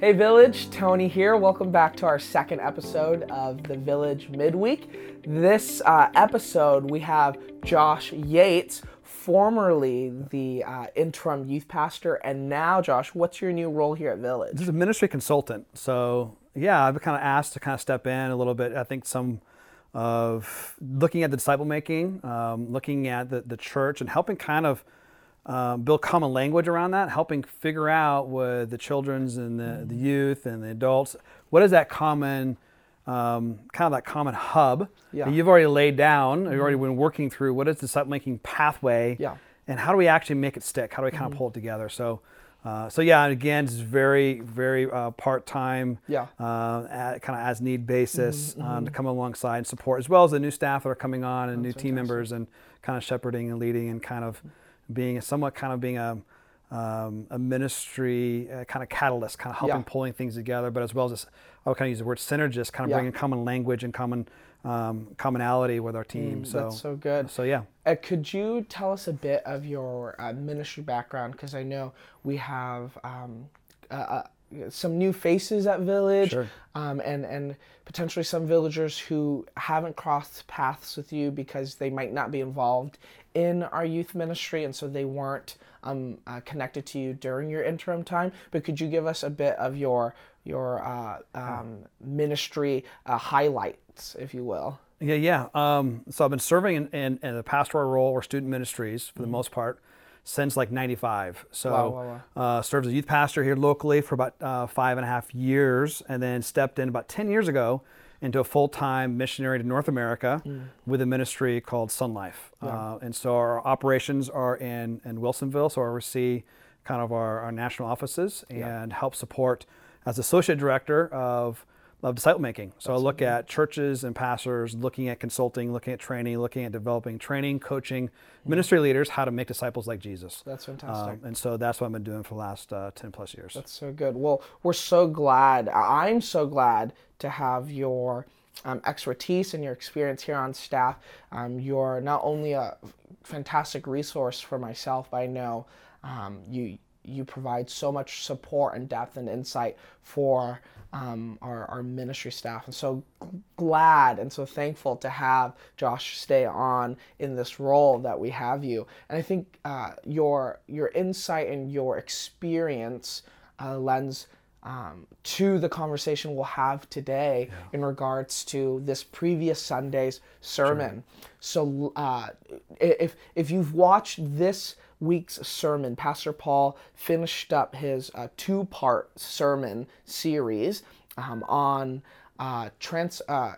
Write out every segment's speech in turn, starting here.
Hey Village, Tony here. Welcome back to our second episode of the Village Midweek. This uh, episode, we have Josh Yates, formerly the uh, interim youth pastor, and now, Josh, what's your new role here at Village? This is a ministry consultant. So, yeah, I've been kind of asked to kind of step in a little bit. I think some of looking at the disciple making, um, looking at the, the church, and helping kind of um, build common language around that, helping figure out with the children's and the, the youth and the adults, what is that common, um, kind of that common hub Yeah. that you've already laid down, you've already been working through, what is the disciple making pathway, Yeah. and how do we actually make it stick? How do we kind of pull it together? So, uh, so yeah, and again, it's very, very uh, part-time, Yeah. uh, at, kind of as need basis um, to come alongside and support, as well as the new staff that are coming on and new team members and kind of shepherding and leading and kind of being somewhat kind of being a um, a ministry uh, kind of catalyst, kind of helping Yeah. pulling things together, but as well as this, I would kind of use the word synergist, kind of Yeah. bringing common language and common um, commonality with our team. so, Mm, That's so good. so yeah. Uh, could you tell us a bit of your uh, ministry background? Because I know we have um, uh, uh, some new faces at Village, Sure. um, and and potentially some villagers who haven't crossed paths with you because they might not be involved in our youth ministry, and so they weren't um, uh, connected to you during your interim time. But could you give us a bit of your your uh, um, ministry uh, highlights, if you will? Yeah, yeah. Um, so I've been serving in, in, in the pastoral role or student ministries for the most part since like 95. So Mm-hmm. Wow, wow, Uh, served as a youth pastor here locally for about uh, five and a half years and then stepped in about 10 years ago into a full-time missionary to North America Mm. with a ministry called Sonlife. Uh, and so our operations are in, in Wilsonville, so I oversee kind of our, our national offices and help support as associate director of of disciple making. So I look at churches and pastors, looking at consulting, looking at training, looking at developing training, coaching ministry leaders how to make disciples like Jesus. That's fantastic. Um, and so that's what I've been doing for the last uh, 10 plus years. That's so good. Well, we're so glad. I'm so glad to have your um, expertise and your experience here on staff. Um, you're not only a fantastic resource for myself, but I know um, you you provide so much support and depth and insight for um, our, our ministry staff. And so glad and so thankful to have Josh stay on in this role that we have you. And I think uh, your your insight and your experience uh, lends um, to the conversation we'll have today in regards to this previous Sunday's sermon. So, uh, if if you've watched this week's sermon, Pastor Paul finished up his uh, two-part sermon series um, on uh, trans. Uh,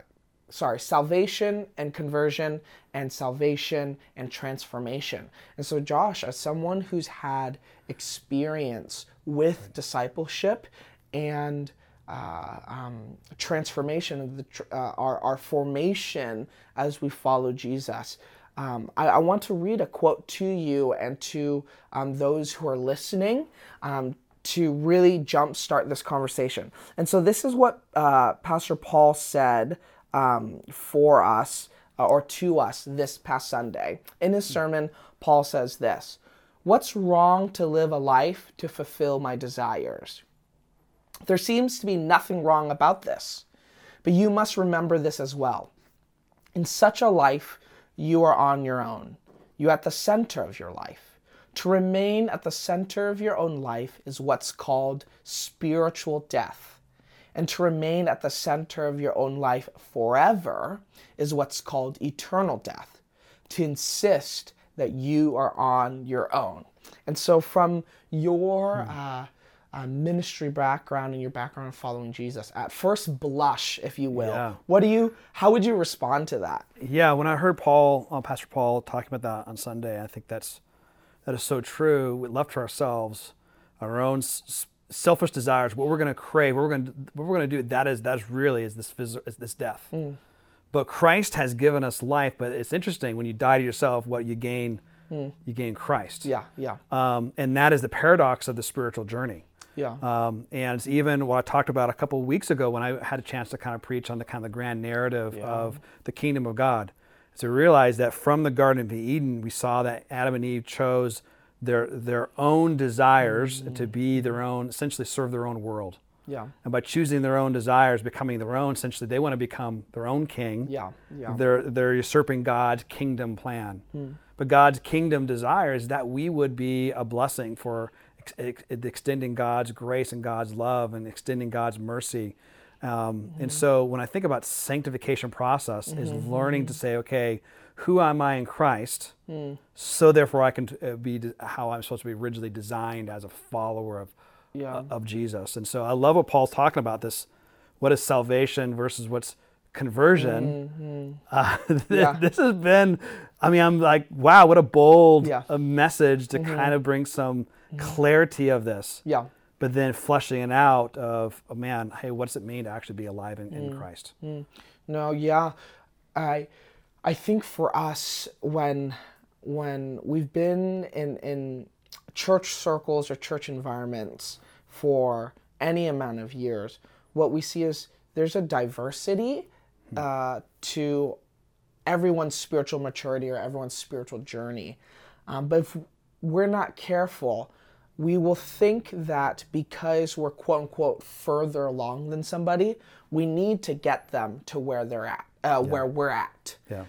sorry, salvation and conversion, and salvation and transformation. And so, Josh, as someone who's had experience with discipleship and uh, um, transformation of the tr- uh, our, our formation as we follow Jesus. Um, I, I want to read a quote to you and to um, those who are listening um, to really jumpstart this conversation. And so, this is what uh, Pastor Paul said um, for us uh, or to us this past Sunday. In his sermon, Paul says this What's wrong to live a life to fulfill my desires? There seems to be nothing wrong about this, but you must remember this as well. In such a life, you are on your own. You're at the center of your life. To remain at the center of your own life is what's called spiritual death. And to remain at the center of your own life forever is what's called eternal death. To insist that you are on your own. And so, from your uh, uh, ministry background and your background in following Jesus, at first blush, if you will, Yeah. what do you? How would you respond to that? Yeah, when I heard Paul, uh, Pastor Paul, talking about that on Sunday, I think that's that is so true. We left to ourselves, our own s- selfish desires, what we're going to crave, what we're going to what we're going to do. That is that is really is this phys- is this death. But Christ has given us life. But it's interesting when you die to yourself, what you gain, you gain Christ. Yeah, yeah, Um, and that is the paradox of the spiritual journey. Yeah, Um, and even what I talked about a couple of weeks ago when I had a chance to kind of preach on the kind of the grand narrative of the kingdom of God. So we realized that from the Garden of Eden, we saw that Adam and Eve chose their their own desires to be their own, essentially serve their own world. Yeah. And by choosing their own desires, becoming their own, essentially they want to become their own king. Yeah. Yeah. They're they're usurping God's kingdom plan. Hmm. But God's kingdom desire is that we would be a blessing for ex- ex- extending God's grace and God's love and extending God's mercy. Um, And Hmm. so when I think about sanctification process, is Mm-hmm. learning to say, okay, who am I in Christ? Hmm. So therefore, I can uh, be how I'm supposed to be originally designed as a follower of Yeah. uh, of Jesus. And so I love what Paul's talking about this. What is salvation versus what's conversion? Uh, th- Mm-hmm. Yeah. This has been, I mean, I'm like, wow, what a bold Yeah. Mm-hmm. a message to kind of bring some clarity of this. Yeah. But then fleshing it out of, oh, man, hey, what does it mean to actually be alive in, Mm. in Christ? No, yeah. I I think for us when when we've been in in church circles or church environments for any amount of years, what we see is there's a diversity uh, to everyone's spiritual maturity or everyone's spiritual journey. Um, but if we're not careful, we will think that because we're quote unquote further along than somebody, we need to get them to where they're at, uh, where we're at. Yeah.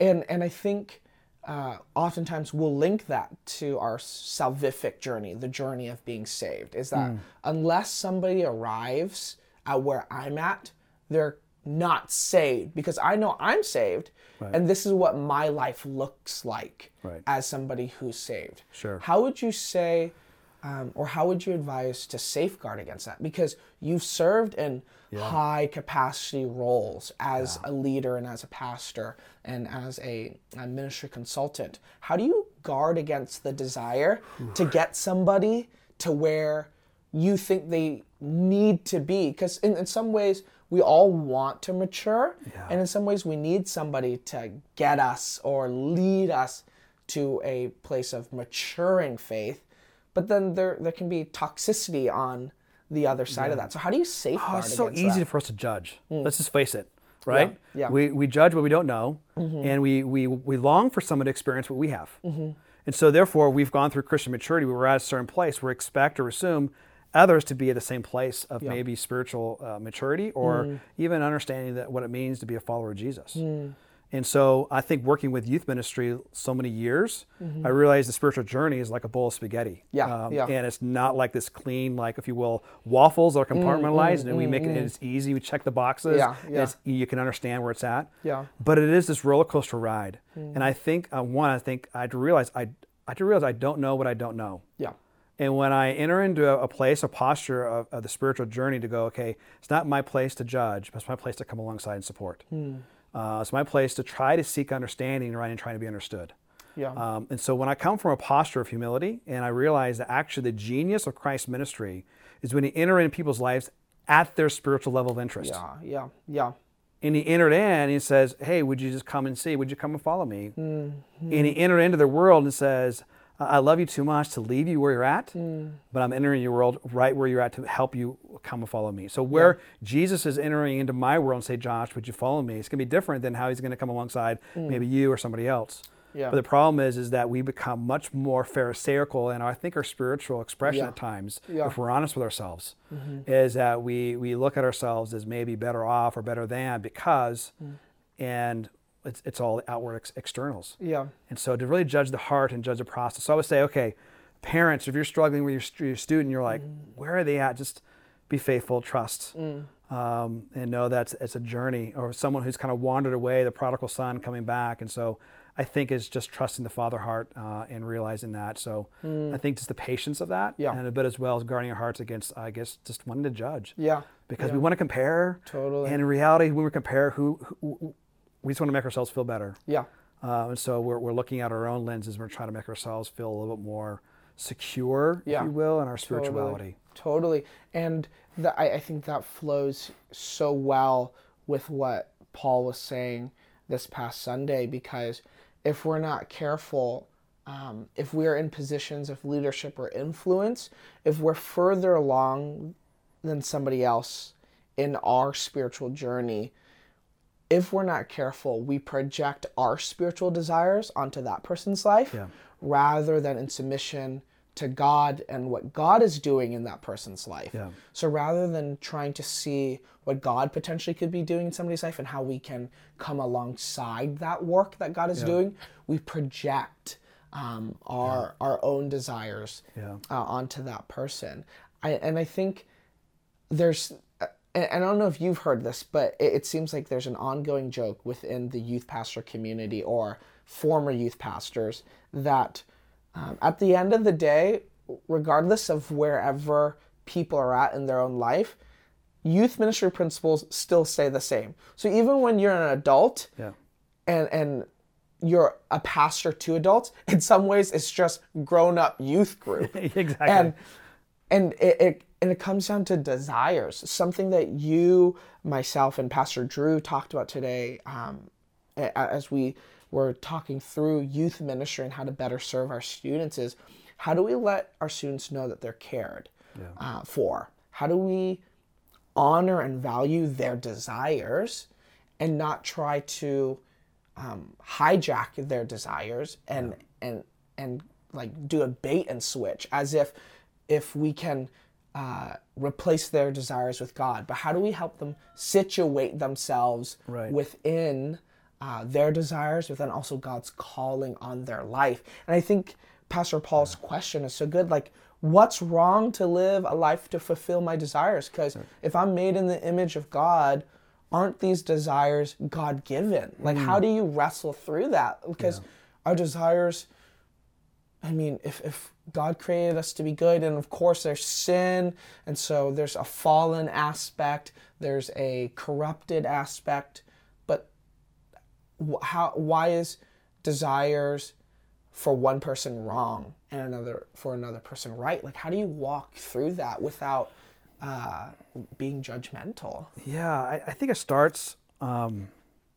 And and I think uh, oftentimes we'll link that to our salvific journey, the journey of being saved. Is that unless somebody arrives at where I'm at, they're not saved because I know I'm saved, and this is what my life looks like Right. as somebody who's saved. Sure. How would you say, um, or how would you advise to safeguard against that? Because you've served in high capacity roles as a leader and as a pastor and as a, a ministry consultant. How do you guard against the desire to get somebody to where you think they need to be? Because in, in some ways, we all want to mature, and in some ways, we need somebody to get us or lead us to a place of maturing faith. But then there there can be toxicity on the other side of that. So how do you safeguard Oh, it's so easy that? Mm. for us to judge. Let's just face it, right? yeah. Mm-hmm. We, we judge what we don't know, and we, we, we long for someone to experience what we have. Mm-hmm. And so, therefore, we've gone through Christian maturity. We're at a certain place. We expect or assume others to be at the same place of maybe spiritual uh, maturity or Mm. even understanding that what it means to be a follower of Jesus. Mm. And so I think working with youth ministry so many years, I realized the spiritual journey is like a bowl of spaghetti. Mm-hmm. Um, Yeah, yeah. And it's not like this clean, like if you will, waffles that are compartmentalized, and we make it. It's easy. We check the boxes. Mm, Yeah, yeah. It's, you can understand where it's at. Yeah. But it is this roller coaster ride. Mm. And I think uh, one, I think I realize I, I realize I don't know what I don't know. Yeah. And when I enter into a, place, a posture of, of the spiritual journey to go, okay, it's not my place to judge, but it's my place to come alongside and support. Uh, it's my place to try to seek understanding right and trying to be understood. Yeah. Um, and so when I come from a posture of humility and I realize that actually the genius of Christ's ministry is when he enter in people's lives at their spiritual level of interest. yeah. Yeah. Yeah. And he entered in and he says, Hey, would you just come and see? Would you come and follow me? Mm-hmm. And he entered into their world and says, I love you too much to leave you where you're at, Mm. but I'm entering your world right where you're at to help you come and follow me. So, where Jesus is entering into my world and say, Josh, would you follow me? It's going to be different than how he's going to come alongside maybe you or somebody else. Mm. Yeah. But the problem is, is that we become much more pharisaical in our, I think, our spiritual expression Yeah. at times, Yeah. Mm-hmm. if we're honest with ourselves, is that we we look at ourselves as maybe better off or better than because, Mm. and it's it's all outward ex- externals. Yeah. And so to really judge the heart and judge the process. So I would say, okay, parents, if you're struggling with your, your student, you're like, where are they at? Just be faithful, trust, um, and know that it's a journey. Or someone who's kind of wandered away, the prodigal son coming back. And so I think is just trusting the father heart uh, and realizing that. So I think just the patience of that, Yeah. and a bit as well as guarding our hearts against, I guess, just wanting to judge. Yeah. Because yeah. we want to compare. Totally. And in reality, when we compare, who, who we just want to make ourselves feel better. Yeah. Uh, and so we're, we're looking at our own lenses. and We're trying to make ourselves feel a little bit more secure, Yeah. if you will, in our Totally. spirituality. Totally. And the, I, I think that flows so well with what Paul was saying this past Sunday because if we're not careful, um, if we are in positions of leadership or influence, if we're further along than somebody else in our spiritual journey, if we're not careful, we project our spiritual desires onto that person's life Yeah. rather than in submission to God and what God is doing in that person's life. Yeah. So rather than trying to see what God potentially could be doing in somebody's life and how we can come alongside that work that God is doing, we project um, our our own desires Yeah. uh, onto that person. I, and I think there's and and I don't know if you've heard this, but it, it seems like there's an ongoing joke within the youth pastor community or former youth pastors that um, at the end of the day, regardless of wherever people are at in their own life, youth ministry principles still stay the same. So even when you're an adult Yeah. and and you're a pastor to adults, in some ways it's just grown up youth group exactly. and and it, it and it comes down to desires something that you myself and pastor drew talked about today um, as we were talking through youth ministry and how to better serve our students is how do we let our students know that they're cared uh, for? How do we honor and value their desires and not try to um, hijack their desires and and and like do a bait and switch as if if we can uh, replace their desires with God. But how do we help them situate themselves Right. within uh, their desires, within also God's calling on their life? And I think Pastor Paul's question is so good. Like, what's wrong to live a life to fulfill my desires? Because if I'm made in the image of God, aren't these desires God given? Like, how do you wrestle through that? Because our desires, I mean, if, if God created us to be good, and of course there's sin, and so there's a fallen aspect, there's a corrupted aspect, but how, why is desires for one person wrong and another for another person right? Like, how do you walk through that without uh, being judgmental? Yeah, I, I think it starts. Um,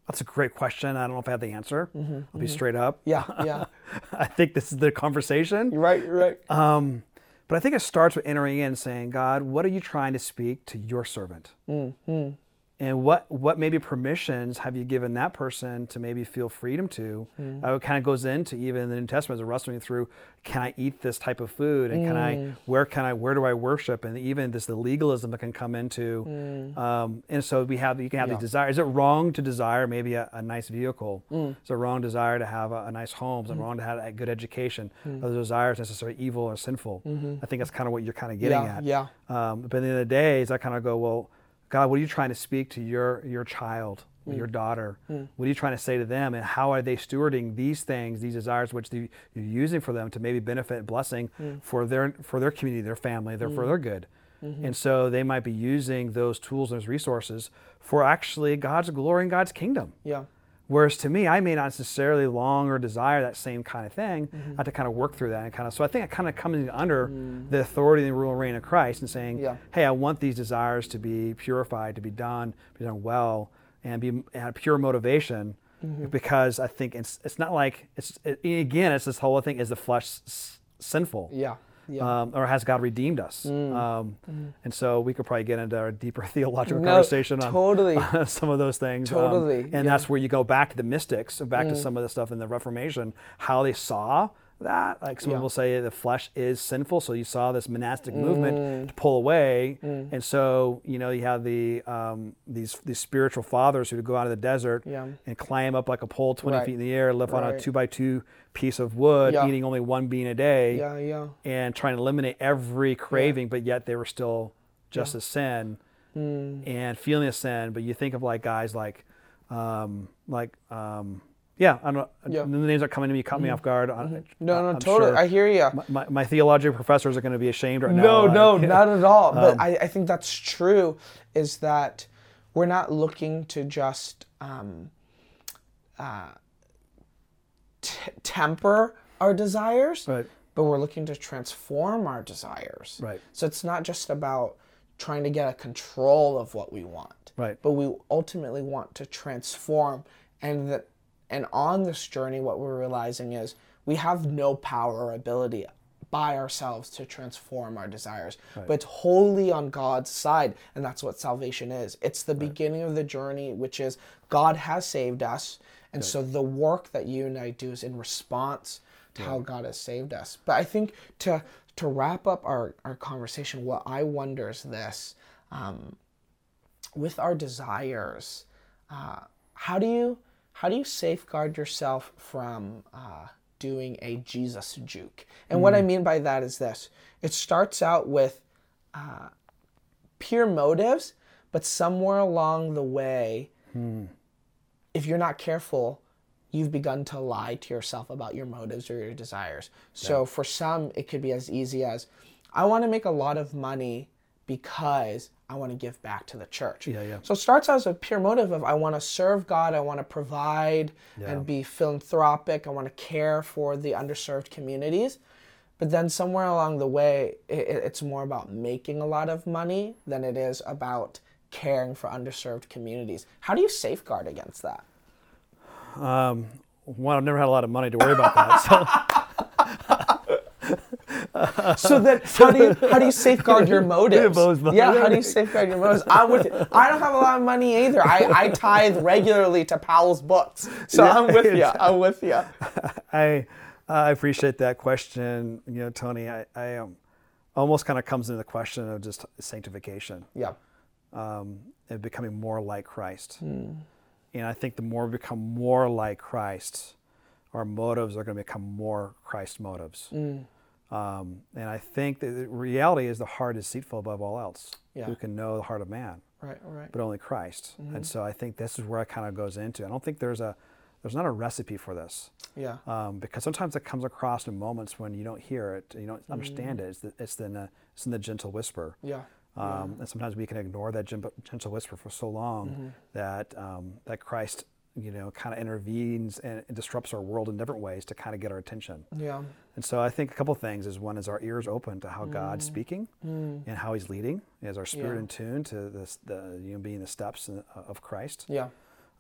that's a great question. I don't know if I have the answer. I'll be straight up. Yeah, yeah. I think this is the conversation. You're right, you're right. Um, but I think it starts with entering in, saying, God, what are you trying to speak to your servant? Mm-hmm. And what what maybe permissions have you given that person to maybe feel freedom to? Mm. Uh, it kind of goes into even the New Testament as a wrestling through, can I eat this type of food? And can I Mm. where can I where do I worship? And even this the legalism that can come into. Um, and so we have you can have Mm. Yeah. these desires. Is it wrong to desire maybe a, a nice vehicle? Mm. Is it wrong desire to have a, a nice home? Is it wrong to have a good education? Are the desires necessarily evil or sinful? I think that's kind of what you're kind of getting Mm-hmm. Yeah, at. yeah. Um, but at the end of the day, is I kind of go, well, God, what are you trying to speak to your your child, Mm. your daughter? What are you trying to say to them, and how are they stewarding these things, these desires, which the, you're using for them to maybe benefit and blessing Mm. for their for their community, their family, their for their good. Mm-hmm. And so they might be using those tools and those resources for actually God's glory and God's kingdom. Yeah. Whereas to me, I may not necessarily long or desire that same kind of thing. Mm-hmm. I have to kind of work through that and kind of. So I think it kind of comes under the authority and the rule and reign of Christ and saying, Mm. Yeah. "Hey, I want these desires to be purified, to be done, be done well, and be and pure motivation." Mm-hmm. Because I think it's it's not like it's it, again it's this whole thing is the flesh s- sinful Yeah. Yeah. Mm. um, or has God redeemed us? Um, And so we could probably get into a deeper theological No, conversation on totally. on some of those things. Um, Totally, and yeah. that's where you go back to the mystics, back Mm. to some of the stuff in the Reformation, how they saw that. Like some Yeah. people say the flesh is sinful, so you saw this monastic Mm. movement to pull away, and so you know you have the um, these these spiritual fathers who would go out of the desert Yeah. and climb up like a pole twenty Right. feet in the air, live on a two by two piece of wood, Yeah. eating only one bean a day yeah. Yeah. and trying to eliminate every craving, but yet they were still just a sin Mm. and feeling a sin. But you think of like guys like, um, like, um, yeah, I don't know. Yeah. The names are coming to me, caught me off guard. I- No, no, I'm totally. sure I hear you. my, my, my theological professors are going to be ashamed right No, now. no, like- not at all. But Um, I, I think that's true. Is that we're not looking to just um, uh, t- temper our desires, Right. but we're looking to transform our desires. Right. So it's not just about trying to get a control of what we want. Right. But we ultimately want to transform and that and on this journey what we're realizing is we have no power or ability by ourselves to transform our desires. But it's wholly on God's side and that's what salvation is. It's the beginning of the journey which is God has saved us and so the work that you and I do is in response to how God has saved us. But I think to to wrap up our, our conversation, what I wonder is this: um, with our desires, uh, how do you how do you safeguard yourself from uh, doing a Jesus juke? And what I mean by that is this: it starts out with uh, pure motives, but somewhere along the way, if you're not careful, you've begun to lie to yourself about your motives or your desires. So for some, it could be as easy as, I want to make a lot of money because I want to give back to the church. Yeah, yeah. So it starts as a pure motive of I want to serve God, I want to provide and be philanthropic, I want to care for the underserved communities. But then somewhere along the way, it, it's more about making a lot of money than it is about caring for underserved communities. How do you safeguard against that? Um, one, I've never had a lot of money to worry about that. So then, how do you how do you safeguard your motives? Yeah, how do you safeguard your motives? With you. I don't have a lot of money either. I, I tithe regularly to Powell's books, so I'm with you. I'm with you. I I appreciate that question. You know, Tony, I, I um, almost kind of comes into the question of just sanctification. Yeah, um, and becoming more like Christ. And I think the more we become more like Christ, our motives are going to become more Christ motives. Um, and I think that the reality is the heart is deceitful above all else. Yeah. Who can know the heart of man, right, right. but only Christ. And so I think this is where it kind of goes into. I don't think there's a there's not a recipe for this. Yeah, Um, because sometimes it comes across in moments when you don't hear it, you don't understand it. It's, the, it's, in the, it's in the gentle whisper. yeah, Um, And sometimes we can ignore that gen- gentle whisper for so long that um, that Christ, you know, kind of intervenes and, disrupts our world in different ways to kind of get our attention. yeah, And so I think a couple things is one is our ears open to how God's mm. speaking mm. and how He's leading. Is our spirit Yeah. in tune to this, the you know being the steps uh, of Christ. yeah,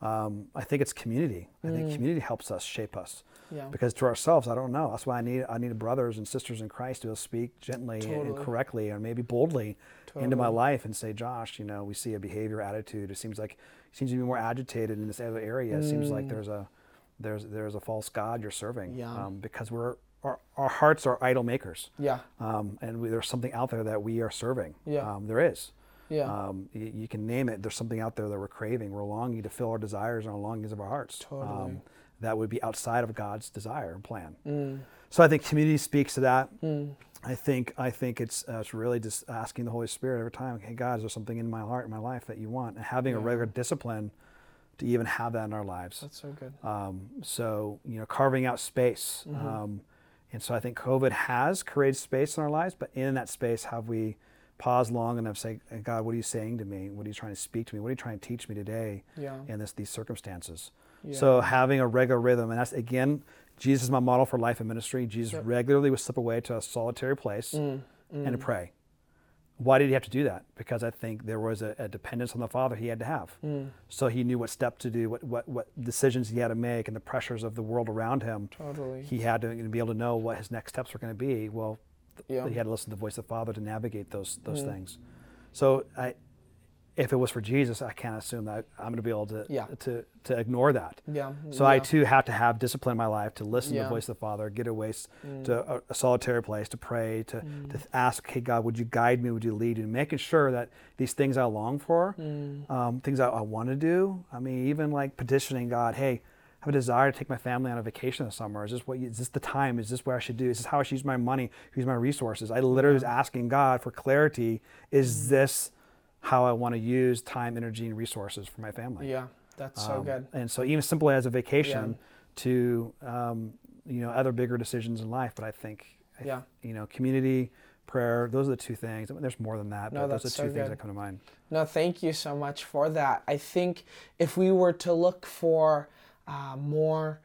Um, I think it's community. I think mm. community helps us shape us. Yeah. Because to ourselves, I don't know. That's why I need I need brothers and sisters in Christ to speak gently and correctly, and maybe boldly into my life and say, Josh, you know, we see a behavior, attitude. It seems like seems to be more agitated in this other area. It seems like there's a there's there's a false god you're serving. Mm. Yeah. Um, because we're our, our hearts are idol makers. yeah, Um, and we, there's something out there that we are serving. Yeah. Um, there is. yeah, Um, you, you can name it. There's something out there that we're craving. We're longing to fill our desires and our longings of our hearts. Totally. That would be outside of God's desire and plan. Mm. So I think community speaks to that. I think I think it's uh, it's really just asking the Holy Spirit every time. Hey God, is there something in my heart, in my life that you want? And having a regular discipline to even have that in our lives. that's so good. Um, so you know, carving out space. Mm-hmm. Um, and so I think COVID has created space in our lives, but in that space, have we paused long enough to say, "Hey, God, what are you saying to me? What are you trying to speak to me? What are you trying to teach me today Yeah. in this these circumstances? So having a regular rhythm, and that's again, Jesus is my model for life and ministry. Jesus regularly would slip away to a solitary place Mm, and to pray. Why did he have to do that? Because I think there was a, a dependence on the Father he had to have. mm. So he knew what step to do, what, what, what decisions he had to make, and the pressures of the world around him. Totally. He had to be able to know what his next steps were going to be. Well, Yeah. he had to listen to the voice of the Father to navigate those those things. So I, if it was for Jesus, I can't assume that I'm going to be able to Yeah. to, to ignore that. Yeah, So I too have to have discipline in my life to listen to the voice of the Father, get away s- mm. to a, a solitary place to pray, to, to mm. ask, hey God, would you guide me? Would you lead me? Making sure that these things I long for, mm. um, things I, I want to do. I mean, even like petitioning God, hey, I have a desire to take my family on a vacation this summer. Is this what? Is this the time? Is this where I should do? Is this how I should use my money? Use my resources? I literally was asking God for clarity. Is this how I want to use time, energy, and resources for my family? Yeah, that's so Um, good. And so even simply as a vacation to um, you know other bigger decisions in life, but I think Yeah. you know community prayer those are the two things. I mean, there's more than that, No, but those are that's two things that come to mind. No, thank you so much for that. I think if we were to look for uh, more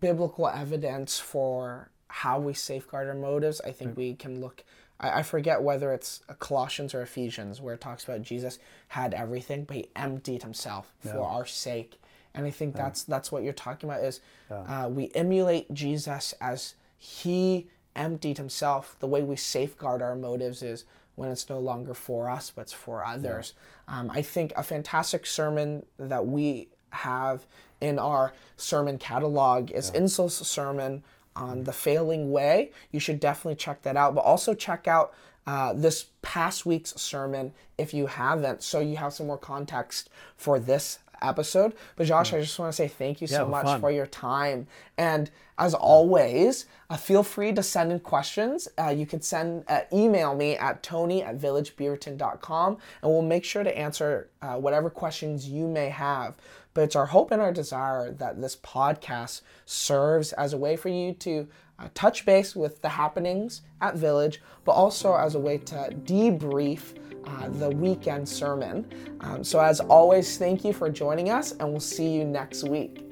biblical evidence for how we safeguard our motives, I think we can look. I, I forget whether it's Colossians or Ephesians where it talks about Jesus had everything, but he emptied himself for our sake. And I think that's that's what you're talking about is uh, we emulate Jesus as he emptied himself. The way we safeguard our motives is when it's no longer for us, but it's for others. Um, I think a fantastic sermon that we have in our sermon catalog is Insel's sermon on the failing way. You should definitely check that out. But also check out uh, this past week's sermon if you haven't, so you have some more context for this episode. But Josh, I just want to say thank you so Yeah, much fun. for your time. And as always, uh, feel free to send in questions. Uh, you can send uh, email me at tony at villagebeaverton.com and we'll make sure to answer uh, whatever questions you may have. But it's our hope and our desire that this podcast serves as a way for you to uh, touch base with the happenings at Village, but also as a way to debrief uh, the weekend sermon. Um, so, as always, thank you for joining us, and we'll see you next week.